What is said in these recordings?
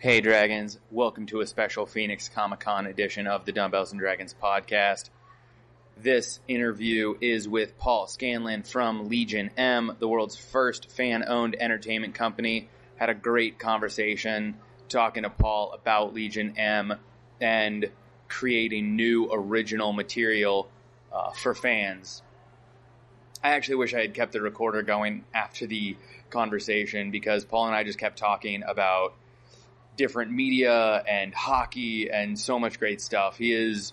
Hey, Dragons. Welcome to a special Phoenix Comic Con edition of the Dumbbells and Dragons podcast. This interview is with Paul Scanlan from Legion M, the world's first fan owned entertainment company. Had a great conversation talking to Paul about Legion M and creating new original material uh, for fans. I actually wish I had kept the recorder going after the conversation because Paul and I just kept talking about different media and hockey and so much great stuff. He is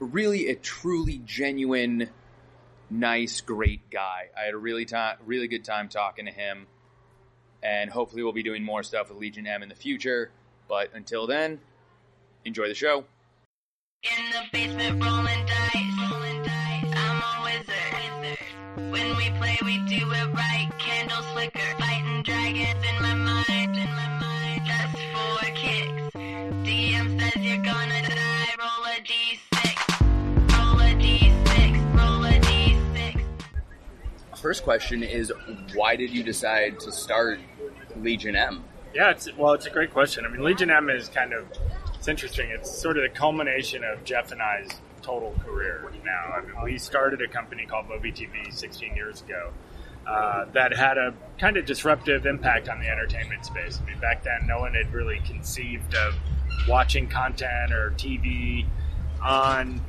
really a truly genuine, nice, great guy. I had a really time, really good time talking to him, and hopefully we'll be doing more stuff with Legion M in the future. But until then, enjoy the show. In the basement rolling dice, rolling dice. I'm a wizard. When we play, we do it right. Candles flicker, fighting dragons in my First question is why did you decide to start Legion M? Yeah, it's well, it's a great question. I mean, Legion M is kind of it's interesting. It's sort of the culmination of Jeff and I's total career. Now, I mean, we started a company called MobiTV 16 years ago uh, that had a kind of disruptive impact on the entertainment space. I mean, back then, no one had really conceived of watching content or TV on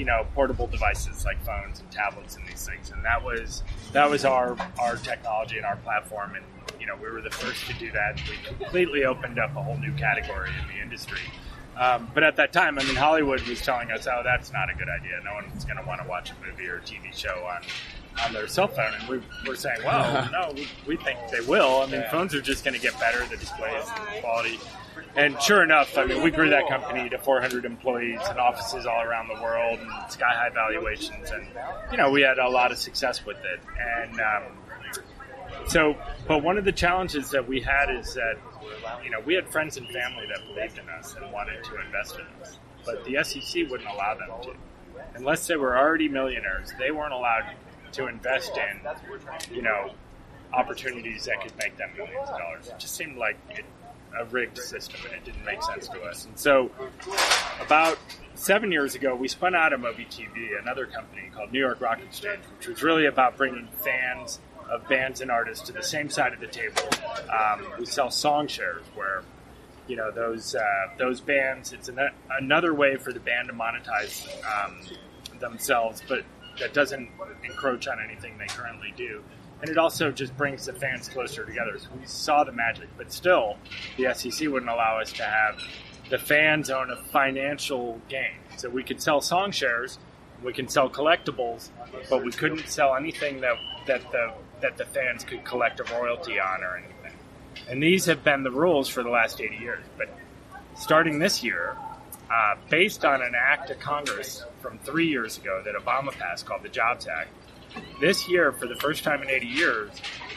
you know portable devices like phones and tablets and these things. And that was that was our our technology and our platform. And you know we were the first to do that. We completely opened up a whole new category in the industry. Um, but at that time i mean hollywood was telling us oh that's not a good idea. No one's going to want to watch a movie or a tv show on on their cell phone. And we, we're saying well no we, we think they will. I mean phones are just going to get better. The displays the quality and sure enough, I mean, we grew that company to 400 employees and offices all around the world and sky high valuations. And, you know, we had a lot of success with it. And um, so, but one of the challenges that we had is that, you know, we had friends and family that believed in us and wanted to invest in us. But the SEC wouldn't allow them to. Unless they were already millionaires, they weren't allowed to invest in, you know, opportunities that could make them millions of dollars. It just seemed like it, a rigged system and it didn't make sense to us. And so, about seven years ago, we spun out of MobiTV, another company called New York Rock Exchange, which was really about bringing fans of bands and artists to the same side of the table. Um, we sell song shares where you know those uh, those bands. It's an, another way for the band to monetize um, themselves, but that doesn't encroach on anything they currently do. And it also just brings the fans closer together. So we saw the magic, but still, the SEC wouldn't allow us to have the fans own a financial gain. So we could sell song shares, we can sell collectibles, but we couldn't sell anything that that the that the fans could collect a royalty on or anything. And these have been the rules for the last 80 years. But starting this year, uh, based on an act of Congress from three years ago that Obama passed called the Jobs Act, this year, for the first time in 80 years,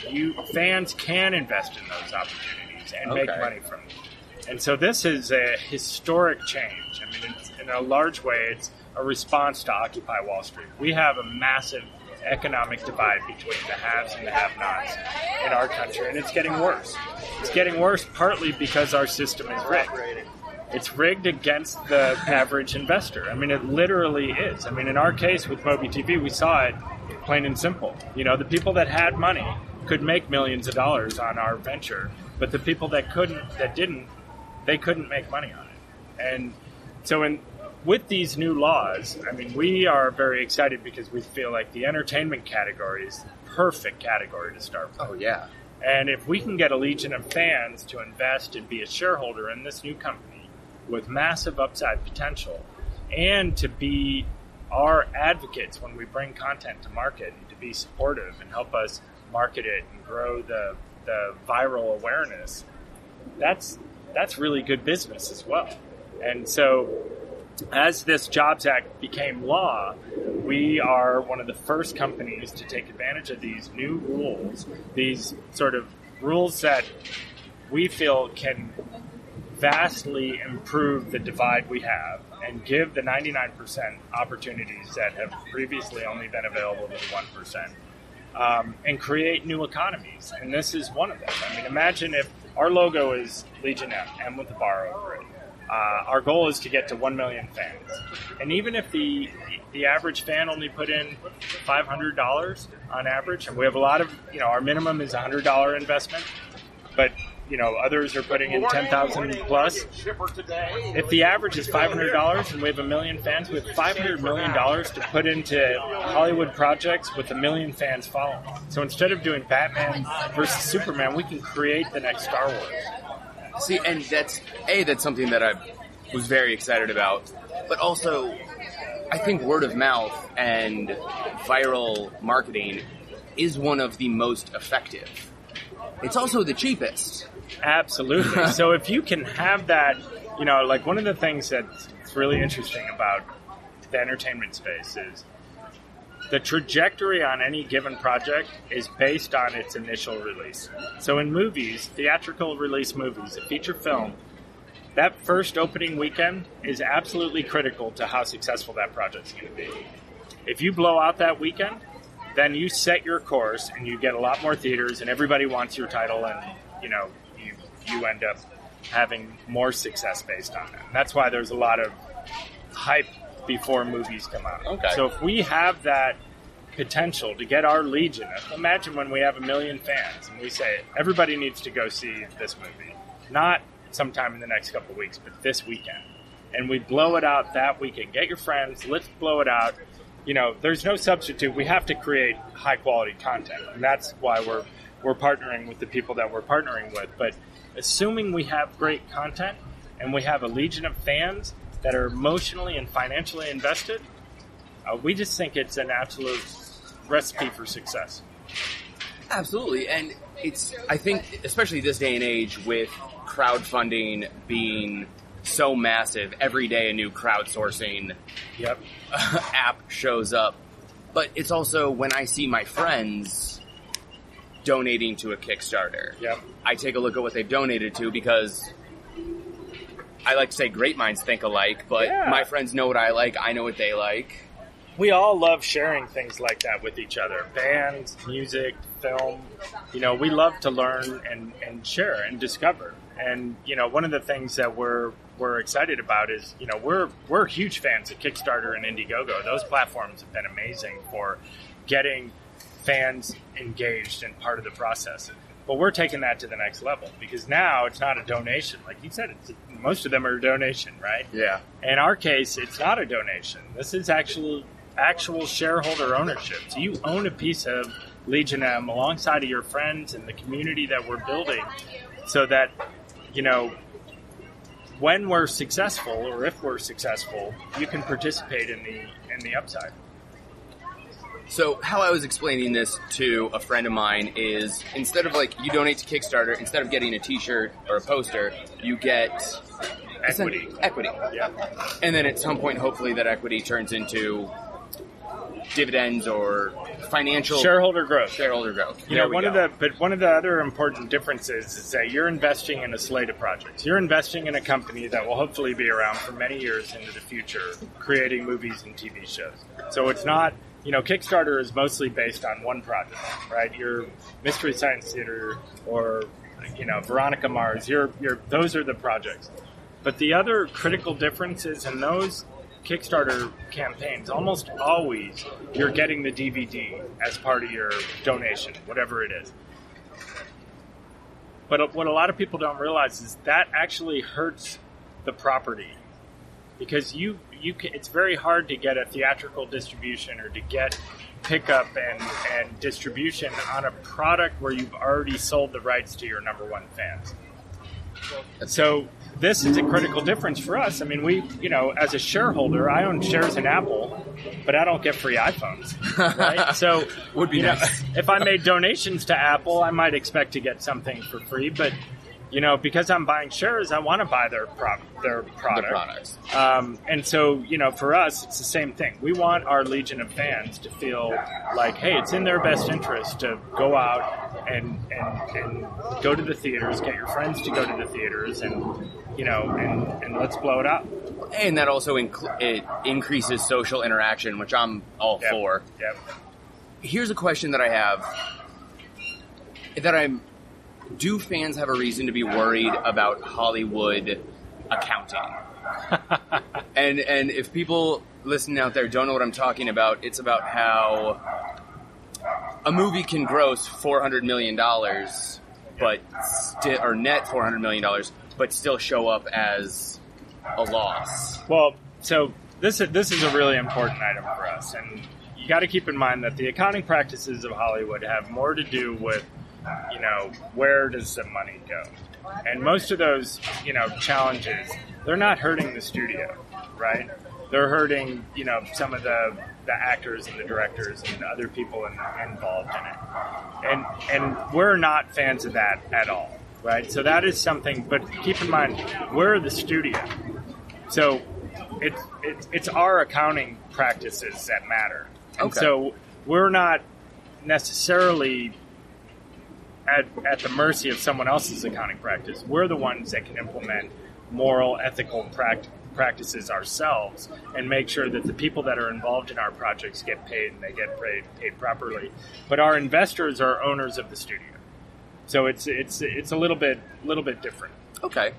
you fans can invest in those opportunities and make money from them. And so this is a historic change. I mean, it's, in a large way, it's a response to Occupy Wall Street. We have a massive economic divide between the haves and the have-nots in our country, and it's getting worse. It's getting worse partly because our system is rigged. It's rigged against the average investor. I mean, it literally is. I mean, in our case with MobiTV, we saw it plain and simple. You know, the people that had money could make millions of dollars on our venture, but the people that couldn't, that didn't, they couldn't make money on it. And so, in with these new laws, I mean, we are very excited because we feel like the entertainment category is the perfect category to start with. Oh yeah. And if we can get a legion of fans to invest and be a shareholder in this new company with massive upside potential and to be our advocates when we bring content to market and to be supportive and help us market it and grow the, the viral awareness, that's that's really good business as well. And so as this Jobs Act became law, we are one of the first companies to take advantage of these new rules, these sort of rules that we feel can vastly improve the divide we have and give the 99% opportunities that have previously only been available to the 1%. Um, and create new economies, and this is one of them. I mean, imagine if our logo is Legion M, M with the bar over it. Uh, our goal is to get to 1 million fans. And even if the the average fan only put in $500 on average, and we have a lot of, you know, our minimum is a $100 investment, but you know, others are putting in 10,000 plus. If the average is $500 and we have a million fans, we have $500 million to put into Hollywood projects with a million fans following. So instead of doing Batman versus Superman, we can create the next Star Wars. See, and that's a that's something that I was very excited about, but also I think word of mouth and viral marketing is one of the most effective. It's also the cheapest. Absolutely. so if you can have that, you know, like one of the things that's really interesting about the entertainment space is the trajectory on any given project is based on its initial release. So in movies, theatrical release movies, a feature film, that first opening weekend is absolutely critical to how successful that project's going to be. If you blow out that weekend, then you set your course and you get a lot more theaters and everybody wants your title and you know you end up having more success based on that. That's why there's a lot of hype before movies come out. Okay. So if we have that potential to get our legion, imagine when we have a million fans and we say everybody needs to go see this movie, not sometime in the next couple of weeks, but this weekend. And we blow it out that weekend. Get your friends, let's blow it out. You know, there's no substitute. We have to create high quality content. And that's why we're we're partnering with the people that we're partnering with. But assuming we have great content and we have a legion of fans that are emotionally and financially invested, uh, we just think it's an absolute recipe for success. Absolutely, and it's I think especially this day and age with crowdfunding being so massive, every day a new crowdsourcing Yep. app shows up. But it's also when I see my friends donating to a Kickstarter. Yep. I take a look at what they've donated to because I like to say great minds think alike, but Yeah. my friends know what I like, I know what they like. we all love sharing things like that with each other bands music film you know we love to learn and, and share and discover and you know one of the things that we're we're excited about is you know we're we're huge fans of kickstarter and indiegogo those platforms have been amazing for getting fans engaged and part of the process but we're taking that to the next level because now it's not a donation like you said it's, most of them are a donation right Yeah. in our case, it's not a donation. This is actual actual shareholder ownership. So you own a piece of Legion M alongside of your friends and the community that we're building, so that you know when we're successful or if we're successful, you can participate in the in the upside. So how I was explaining this to a friend of mine is instead of like you donate to Kickstarter, instead of getting a T-shirt or a poster, you get Equity. Equity, Yeah. and then at some point, hopefully, that equity turns into dividends or financial Shareholder growth. shareholder growth. You There know, one of the but one of the other important differences is that you're investing in a slate of projects. You're investing in a company that will hopefully be around for many years into the future, creating movies and TV shows. So it's not, you know, Kickstarter is mostly based on one project, right? Your Mystery Science Theater or you know Veronica Mars. Your your those are the projects. But the other critical difference is in those Kickstarter campaigns, almost always you're getting the DVD as part of your donation, whatever it is. But what a lot of people don't realize is that actually hurts the property because you you can, it's very hard to get a theatrical distribution or to get pickup and, and distribution on a product where you've already sold the rights to your number one fans. So this is a critical difference for us. I mean, we, you know, as a shareholder, I own shares in Apple, but I don't get free iPhones, right? So Would be you know, nice. if I made donations to Apple, I might expect to get something for free, but you know, because I'm buying shares, I want to buy their prop, their the product. products. Um, and so, you know, for us, it's the same thing. We want our legion of fans to feel like, hey, it's in their best interest to go out and, and, and go to the theaters, get your friends to go to the theaters, and, you know, and, and let's blow it up. And that also inc- it increases social interaction, which I'm all Yep. for. Yep. Here's a question that I have that I'm do fans have a reason to be worried about Hollywood accounting? and and if people listening out there don't know what I'm talking about, it's about how a movie can gross 400 million dollars, but sti- or net 400 million dollars, but still show up as a loss. Well, so this is, this is a really important item for us, and you got to keep in mind that the accounting practices of Hollywood have more to do with, you know, where does the money go, and most of those, you know, challenges, they're not hurting the studio, right? They're hurting, you know, some of the the actors and the directors and other people in, involved in it, and and we're not fans of that at all, right? So that is something. But keep in mind, we're the studio. So it's it's it's our accounting practices that matter. And Okay. so we're not necessarily at, at the mercy of someone else's accounting practice. We're the ones that can implement moral, ethical pract- practices ourselves and make sure that the people that are involved in our projects get paid and they get paid, paid properly. But our investors are owners of the studio. So it's it's it's a little bit little bit different Okay.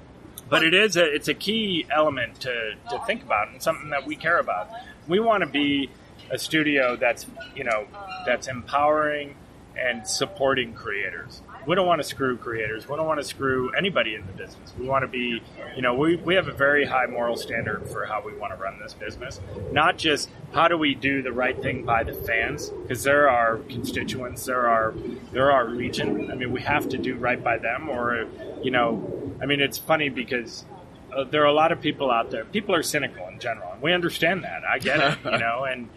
but it is a it's a key element to, to think about and something that we care about. We want to be a studio that's you know that's empowering and supporting creators. We don't want to screw creators. We don't want to screw anybody in the business. We want to be, you know, we, we have a very high moral standard for how we want to run this business. Not just how do we do the right thing by the fans, because they're our constituents, they're our they're our legion. I mean, we have to do right by them, or you know, I mean, it's funny because uh, there are a lot of people out there. People are cynical in general, and we understand that. I get it, you know. And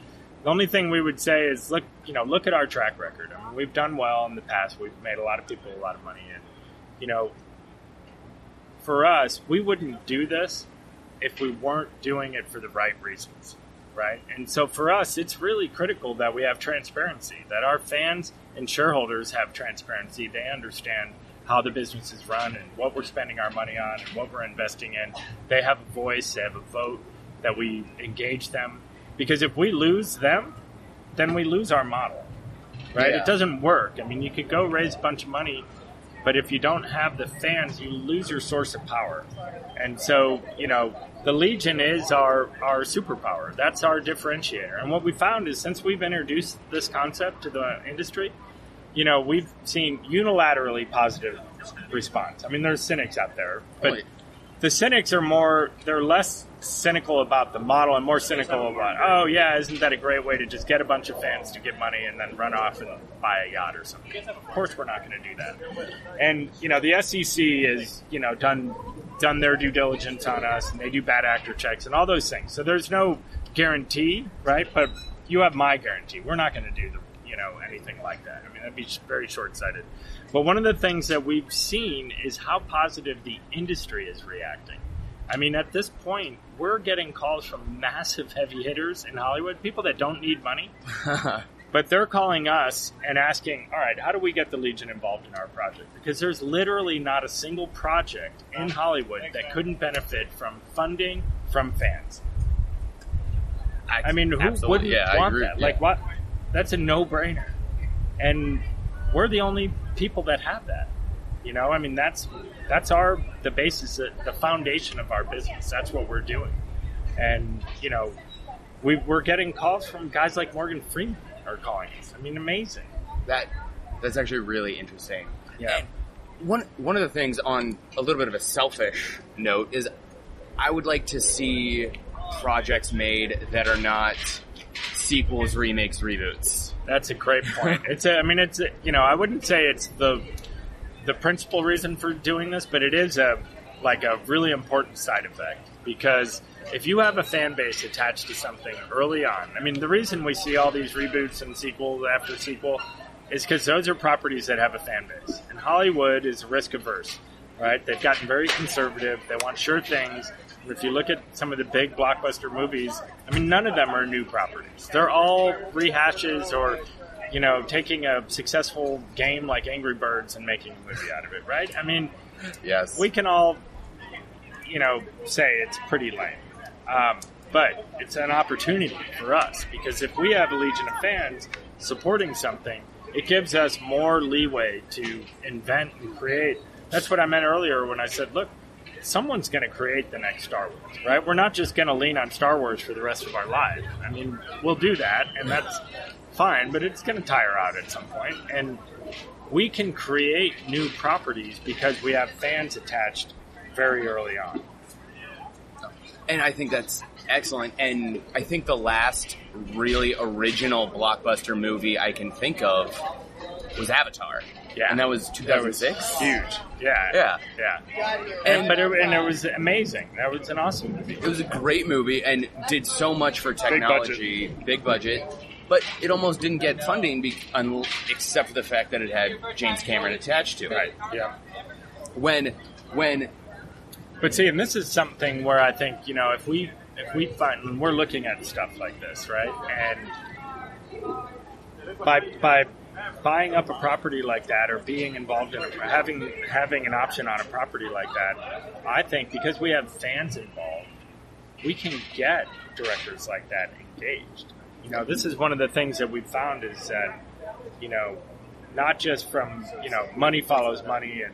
the only thing we would say is, look, you know, look at our track record. I mean, we've done well in the past. We've made a lot of people a lot of money, and you know, for us, we wouldn't do this if we weren't doing it for the right reasons, right? And so for us, it's really critical that we have transparency, that our fans and shareholders have transparency. They understand how the business is run and what we're spending our money on and what we're investing in. They have a voice, they have a vote, that we engage them. Because if we lose them, then we lose our model, right? Yeah. It doesn't work. I mean, you could go raise a bunch of money, but if you don't have the fans, you lose your source of power. And so, you know, the Legion is our, our superpower. That's our differentiator. And what we found is since we've introduced this concept to the industry, you know, we've seen unilaterally positive response. I mean, there's cynics out there, but the cynics are more, they're less cynical about the model and more cynical about, oh, yeah, isn't that a great way to just get a bunch of fans to get money and then run off and buy a yacht or something? Of course, we're not going to do that. And, you know, the SEC has, you know, done done their due diligence on us and they do bad actor checks and all those things. So there's no guarantee, right? But you have my guarantee. We're not going to do the, you know, anything like that. I mean, that'd be very short-sighted. But one of the things that we've seen is how positive the industry is reacting. I mean, at this point, we're getting calls from massive heavy hitters in Hollywood, people that don't need money, but they're calling us and asking, all right, how do we get the Legion involved in our project? Because there's literally not a single project in Hollywood that couldn't benefit from funding from fans. I mean, who Absolutely. wouldn't Yeah, want that? Yeah. Like, what? That's a no-brainer, and we're the only people that have that. You know, I mean, that's that's our the basis, the foundation of our business. That's what we're doing, and you know, we, we're getting calls from guys like Morgan Freeman are calling us. I mean, amazing. That that's actually really interesting. Yeah. One one of the things on a little bit of a selfish note is I would like to see projects made that are not sequels, remakes, reboots. That's a great point. It's a, I mean, it's a, you know, I wouldn't say it's the the principal reason for doing this, but it is a like a really important side effect because if you have a fan base attached to something early on, I mean, the reason we see all these reboots and sequels after sequel is because those are properties that have a fan base, and Hollywood is risk averse, right? They've gotten very conservative. They want sure things. And if you look at some of the big blockbuster movies, I mean, none of them are new properties. They're all rehashes or, you know, taking a successful game like Angry Birds and making a movie out of it, right? I mean, Yes. we can all, you know, say it's pretty lame. Um, but it's an opportunity for us because if we have a legion of fans supporting something, it gives us more leeway to invent and create. That's what I meant earlier when I said, look, someone's going to create the next Star Wars, right? We're not just going to lean on Star Wars for the rest of our lives. I mean, we'll do that, and that's fine, but it's going to tire out at some point. And we can create new properties because we have fans attached very early on. And I think that's excellent. And I think the last really original blockbuster movie I can think of was Avatar. Yeah. And that was That was 2006. huge. Yeah. Yeah. Yeah. And- but it, and it was amazing. That was an awesome movie. It was a great movie and did so much for technology, big budget, but it almost didn't get funding be- un- except for the fact that it had James Cameron attached to it. Right. Yeah. When when But see, and this is something where I think you know if we if we find when we're looking at stuff like this, right, and by by buying up a property like that or being involved in a, having having an option on a property like that, I think because we have fans involved, we can get directors like that engaged. You know, this is one of the things that we've found is that you know not just from you know money follows money and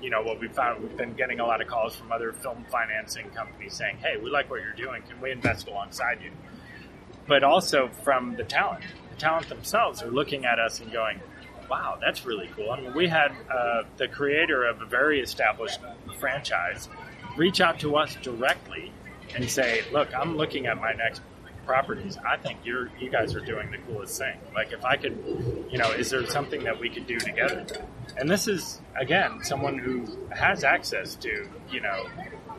you know what we found we've been getting a lot of calls from other film financing companies saying hey we like what you're doing. Can we invest alongside you? But also from the talent. The talent themselves are looking at us and going wow that's really cool. I mean we had uh, the creator of a very established franchise reach out to us directly and say look i'm looking at my next properties i think you're you guys are doing the coolest thing. Like if i could you know is there something that we could do together? And this is again someone who has access to you know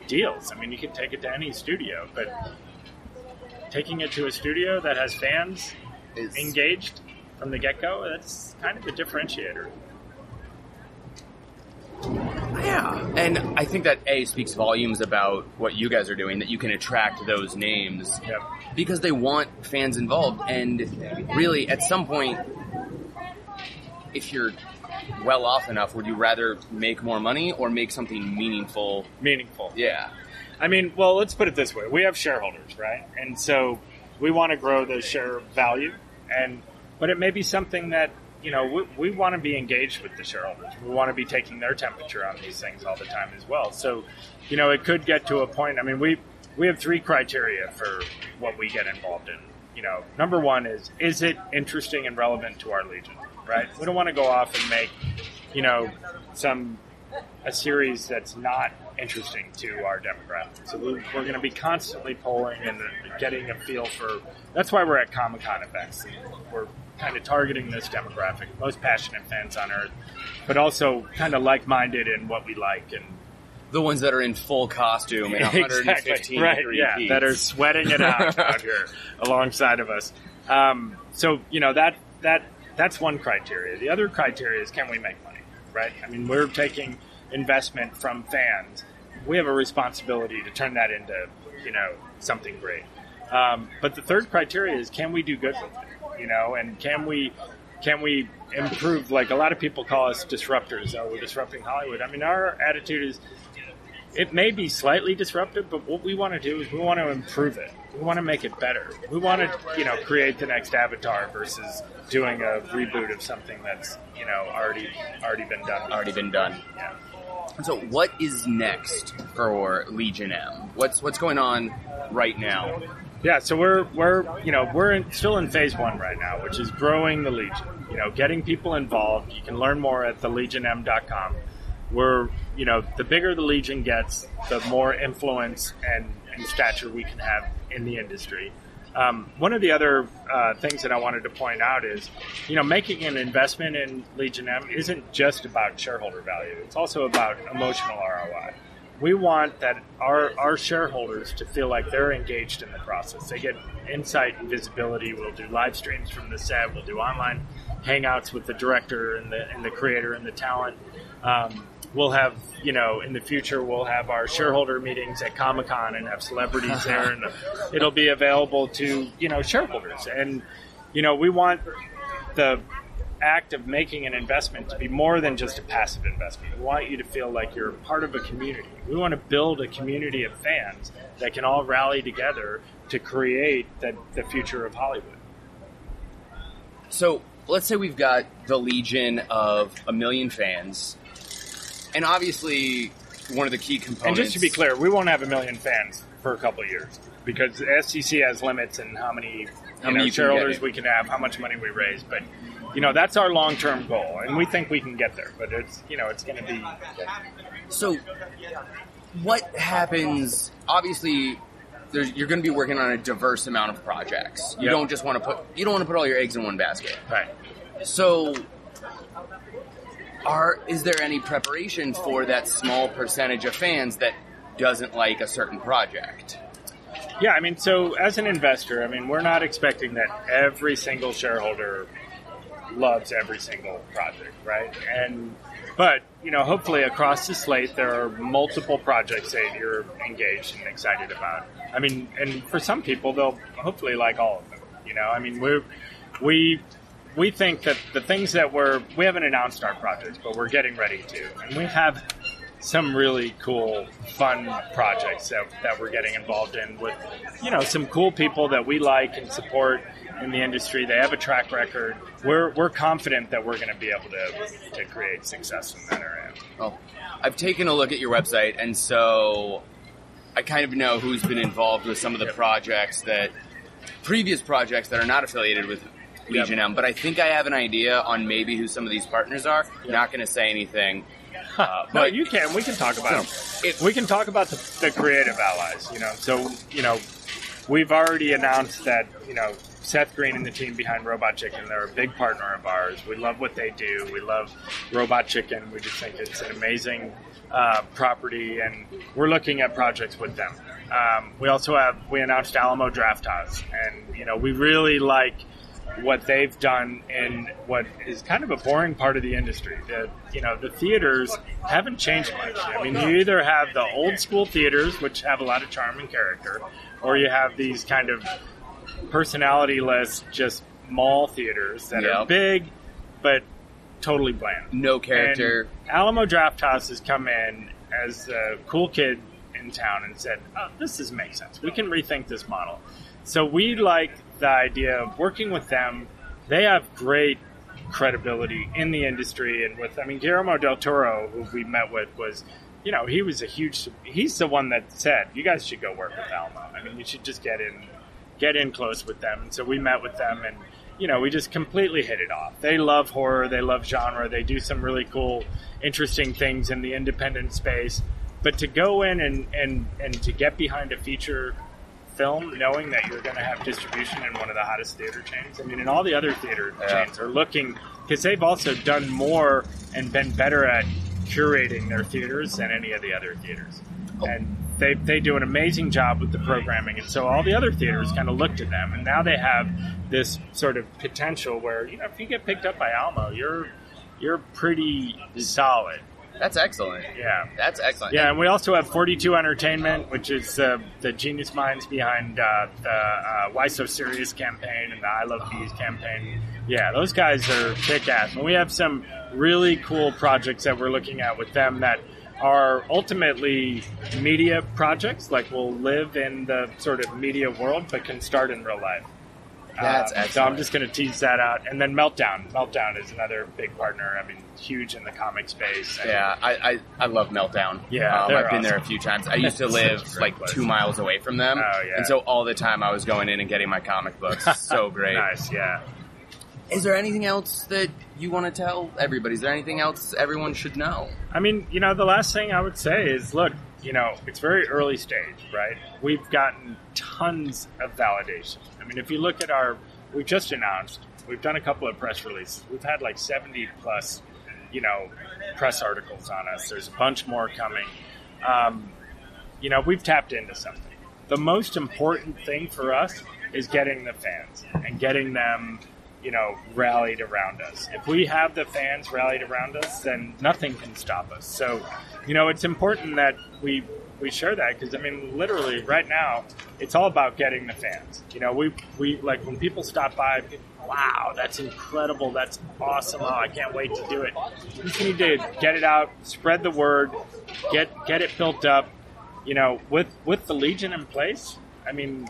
deals. I mean you can take it to any studio but taking it to a studio that has fans engaged from the get-go that's kind of a differentiator Yeah, and I think that A speaks volumes about what you guys are doing, that you can attract those names yep because they want fans involved. And really, at some point, if you're well off enough, would you rather make more money or make something meaningful? meaningful Yeah. I mean, well, let's put it this way: we have shareholders, right? And so we want to grow the share value, and but it may be something that you know we, we want to be engaged with the shareholders. We want to be taking their temperature on these things all the time as well. So, you know, it could get to a point. I mean, we we have three criteria for what we get involved in. You know, number one is is it interesting and relevant to our legion, right? We don't want to go off and make, you know, some a series that's not interesting to our demographic. So we, we're going to be constantly polling and getting a feel for. That's why we're at Comic Con events. We're kind of targeting this demographic, most passionate fans on Earth, but also kind of like-minded in what we like and The ones that are in full costume and 115 exactly. right, degree yeah, that are sweating it out out here alongside of us. Um, so you know that that that's one criteria. The other criteria is can we make money, right? I mean, we're taking investment from fans. We have a responsibility to turn that into you know something great. Um, but the third criteria is can we do good with it, you know, and can we can we improve? Like a lot of people call us disruptors. Oh, we're disrupting Hollywood. I mean, our attitude is it may be slightly disruptive, but what we want to do is we want to improve it. We want to make it better. We want to, you know, create the next Avatar versus doing a reboot of something that's, you know, already already been done. already been done. Yeah. So, what is next for Legion M? What's what's going on right now? Yeah, so we're we're you know we're in, still in phase one right now, which is growing the Legion. You know, getting people involved. You can learn more at thelegionm.com. We're you know the bigger the Legion gets, the more influence and, and stature we can have in the industry. Um, one of the other uh, things that I wanted to point out is, you know, making an investment in Legion M isn't just about shareholder value. It's also about emotional ROI we want that our, our shareholders to feel like they're engaged in the process. They get insight and visibility. We'll do live streams from the set. We'll do online hangouts with the director and the and the creator and the talent. Um, we'll have you know in the future we'll have our shareholder meetings at Comic Con and have celebrities there, and it'll be available to you know shareholders. And you know we want the act of making an investment to be more than just a passive investment. We want you to feel like you're part of a community. We want to build a community of fans that can all rally together to create the, the future of Hollywood. So, let's say we've got the legion of a million fans, and obviously one of the key components. And just to be clear, we won't have a million fans for a couple of years because the SEC has limits in how many, How many know, shareholders we can have, how much money we raise. But you know, that's our long term goal, and we think we can get there. But it's you know, it's going to be So, what happens? Obviously, there's, you're going to be working on a diverse amount of projects. You Yep. don't just want to put you don't want to put all your eggs in one basket. right. So, are is there any preparation for that small percentage of fans that doesn't like a certain project? Yeah, I mean, so as an investor, I mean, we're not expecting that every single shareholder loves every single project, right? And but you know, hopefully across the slate, there are multiple projects that you're engaged and excited about. I mean, and for some people, they'll hopefully like all of them. You know, I mean, we we we think that the things that we're we haven't announced our projects, but we're getting ready to, and we have some really cool, fun projects that, that we're getting involved in with, you know, some cool people that we like and support in the industry. They have a track record. We're, we're confident that we're going to be able to, to create success in that area. Oh, I've taken a look at your website, and so I kind of know who's been involved with some of the Yep. projects that previous projects that are not affiliated with Legion M. But I think I have an idea on maybe who some of these partners are. Not going to say anything. Uh, No, but you can. We can talk about them. it. We can talk about the, the creative allies. You know, so you know, we've already announced that you know Seth Green and the team behind Robot Chicken. They're a big partner of ours. We love what they do. We love Robot Chicken. We just think it's an amazing uh, property, and we're looking at projects with them. Um, we also have we announced Alamo Drafthouse, and you know we really like what they've done in what is kind of a boring part of the industry. The you know the theaters haven't changed much. I mean, you either have the old school theaters, which have a lot of charm and character, or you have these kind of personality-less, just mall theaters that are Yep. big but totally bland. no character. And Alamo Drafthouse has come in as a cool kid in town and said, oh, "This does make sense. We can rethink this model." So we like the idea of working with them. They have great credibility in the industry, and with I mean Guillermo del Toro, who we met with, was you know he was a huge. He's the one that said, "You guys should go work with Alamo. I mean, you should just get in, get in close with them." And so we met with them and you know, we just completely hit it off. They love horror, they love genre, they do some really cool, interesting things in the independent space. But to go in and, and, and to get behind a feature film, knowing that you're going to have distribution in one of the hottest theater chains, I mean, and all the other theater Yeah. chains are looking, because they've also done more and been better at curating their theaters than any of the other theaters. Oh. And they, they do an amazing job with the programming. And so all the other theaters kind of looked at them. And now they have this sort of potential where, you know, if you get picked up by Alamo, you're, you're pretty solid. That's excellent. Yeah. That's excellent. Yeah, and we also have 42 Entertainment, which is uh, the genius minds behind uh, the uh, Why So Serious campaign and the I Love Bees campaign. Yeah, those guys are kick ass. And we have some really cool projects that we're looking at with them that are ultimately media projects, like will live in the sort of media world, but can start in real life. That's Um, So I'm just going to tease that out. And then Meltdown. Meltdown is another big partner. I mean, huge in the comic space. And- Yeah, I, I, I love Meltdown. Yeah, um, I've been there a few times. I used to live like place. two miles away from them, Oh, yeah. and so all the time I was going in and getting my comic books. so great. Nice, yeah. Is there anything else that you want to tell everybody? Is there anything else everyone should know? I mean, you know, the last thing I would say is look, you know, it's very early stage, right? We've gotten tons of validation. I mean, if you look at our, we've just announced, we've done a couple of press releases. We've had like 70 plus, you know, press articles on us. There's a bunch more coming. Um, you know, we've tapped into something. The most important thing for us is getting the fans and getting them, you know, rallied around us. If we have the fans rallied around us, then nothing can stop us. So, you know, it's important that we we share that because I mean, literally, right now, it's all about getting the fans. You know, we we like when people stop by, people, wow, that's incredible, that's awesome, oh, I can't wait to do it. You just need to get it out, spread the word, get get it built up. You know, with with the Legion in place, I mean,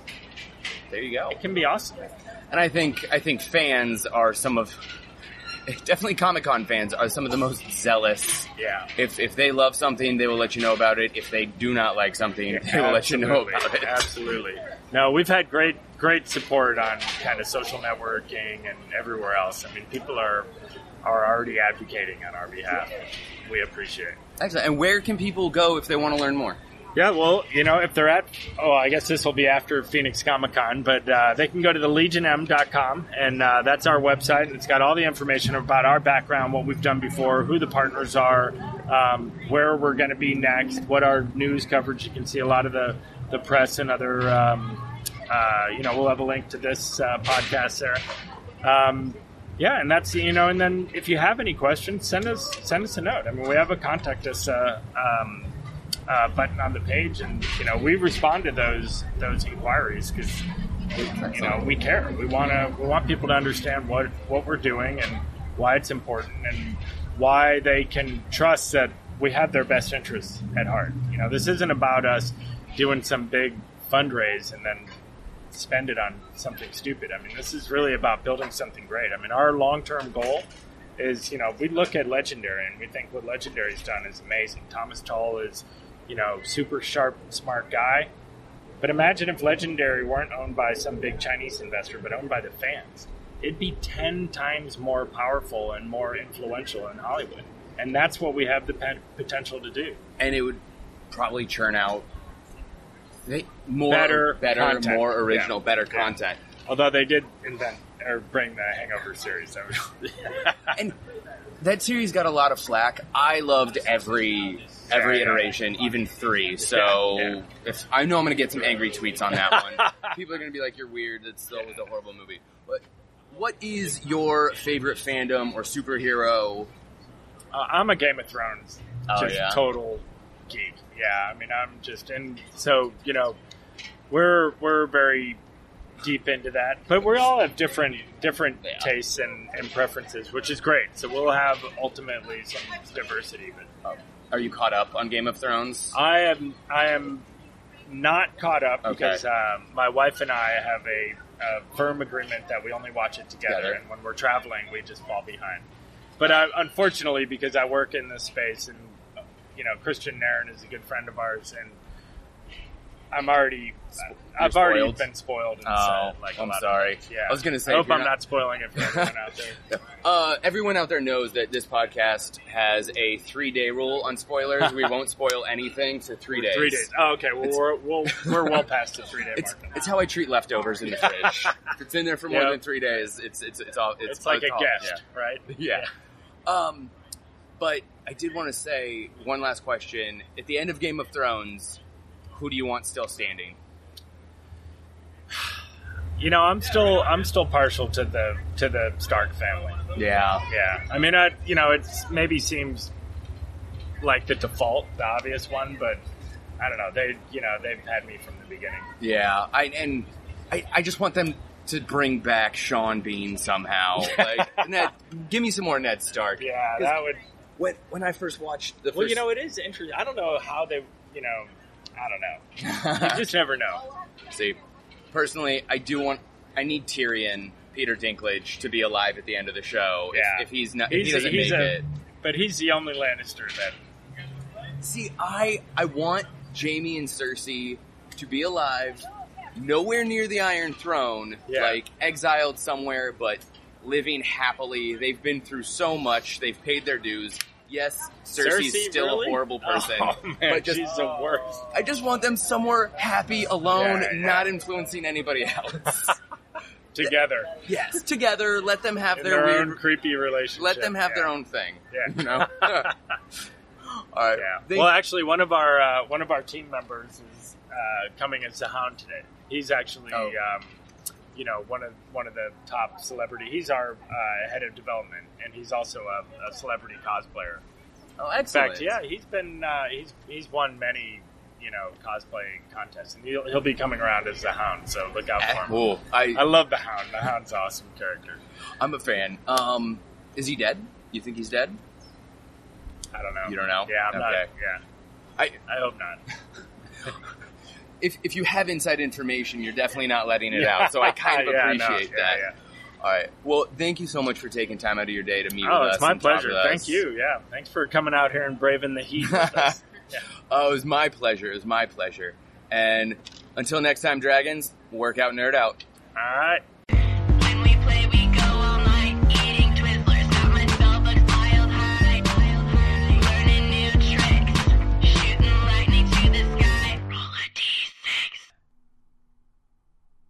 There you go. it can be awesome. And I think I think fans are some of definitely Comic Con fans are some of the most zealous. Yeah. If if they love something, they will let you know about it. If they do not like something, they will let you know about it. Absolutely. No, we've had great, great support on kind of social networking and everywhere else. I mean, people are are already advocating on our behalf. We appreciate. it. Excellent. And where can people go if they want to learn more? Yeah, well, you know, if they're at, oh, I guess this will be after Phoenix Comic Con, but uh, they can go to the legionm.com, and uh, that's our website, it's got all the information about our background, what we've done before, who the partners are, um, where we're going to be next, what our news coverage. You can see a lot of the, the press and other, um, uh, you know, we'll have a link to this uh, podcast there. Um, yeah, and that's you know, and then if you have any questions, send us send us a note. I mean, we have a contact us uh, um, uh, button on the page, and you know, we respond to those those inquiries because you know we care. We want to we want people to understand what what we're doing and why it's important and why they can trust that we have their best interests at heart. You know, this isn't about us doing some big fundraise and then spend it on something stupid. I mean, this is really about building something great. I mean, our long term goal is, you know, we look at Legendary and we think what Legendary's done is amazing. Thomas Tull is, you know, super sharp, smart guy. But imagine if Legendary weren't owned by some big Chinese investor, but owned by the fans. It'd be 10 times more powerful and more influential in Hollywood. And that's what we have the potential to do. And it would probably churn out more Better better, content. more original, Yeah. better Yeah. content. Although they did invent or bring the Hangover series. That was, And that series got a lot of flack. I loved every every Yeah, yeah. iteration, even three. So Yeah, yeah. if I know I'm going to get some angry tweets on that one, people are going to be like, "You're weird. That still was a horrible movie." But what is your favorite fandom or superhero? Uh, I'm a Game of Thrones, Oh, just yeah? total geek. Yeah, I mean, I'm just and so you know, we're we're very deep into that, but we all have different different Yeah. tastes and, and preferences, which is great. So we'll have ultimately some diversity. But Are you caught up on Game of Thrones? I am I am not caught up Okay. because um, my wife and I have a, a firm agreement that we only watch it together, Together. and when we're traveling, we just fall behind. But I, unfortunately, because I work in this space, and you know, Kristian Nairn is a good friend of ours, and I'm already, I've already spoiled? been spoiled. And Oh, said, like a I'm lot of sorry. Yeah, I was gonna say, I if hope you're I'm not- spoiling it for everyone out there. Uh, everyone out there knows that this podcast has a three day rule on spoilers. we won't spoil anything for three days. Three days. Oh, okay. Well, It's- we're we'll, we're well past the three day It's mark. it's how I treat leftovers in the fridge. if it's in there for more Yeah. than three days, it's it's it's all it's, It's, like a all- guest, right? Yeah. yeah. Um, but I did want to say one last question. At the end of Game of Thrones, who do you want still standing? You know, I'm still I'm still partial to the to the Stark family. Yeah. Yeah, I mean, I you know, it's maybe seems like the default, the obvious one, but I don't know. They you know they've had me from the beginning. Yeah. I and I, I just want them to bring back Sean Bean somehow. Like Ned, give me some more Ned Stark. Yeah, that would. When when I first watched the first, Well, you know, it is interesting. I don't know how they. You know, I don't know. You just never know. See, personally, I do want. I need Tyrion, Peter Dinklage, to be alive at the end of the show. If- Yeah. If, he's not, if He's- he doesn't he's make a- it. But he's the only Lannister that. See, I I want Jaime and Cersei to be alive, nowhere near the Iron Throne, Yeah. like exiled somewhere, but living happily. They've been through so much. They've paid their dues. Yes, Cersei's Cersei, still really? a horrible person, Oh, man, but just she's the worst. I just want them somewhere happy, alone, Yeah, yeah. not influencing anybody else. Together yes, together. Let them have their, their, weird. own creepy relationship. let them have yeah. their own thing. Yeah. You know. All right. Yeah. They- well, actually, one of our uh, one of our team members is uh, coming as the Hound today. He's actually, Oh. um, you know, one of one of the top celebrity. He's our uh, head of development, and he's also a, a celebrity cosplayer. oh, excellent! In fact, yeah, he's been uh, he's he's won many you know cosplay contests, and he'll, he'll be coming around as the Hound. So look out for him. Cool. I, I love the Hound. The Hound's an awesome character. I'm a fan. Um, is he dead? You think he's dead? I don't know. You don't know? Yeah, I'm not. Okay. Yeah, I I hope not. if if you have inside information, you're definitely not letting it Yeah. out. So I kind of Yeah, no, appreciate yeah, that. yeah. All right. Well, thank you so much for taking time out of your day to meet Oh, with us. Oh, it's my pleasure. Thank you. Yeah, thanks for coming out here and braving the heat. With us. Oh, it was my pleasure. It was my pleasure. And until next time, Dragons, work out, nerd out. All right.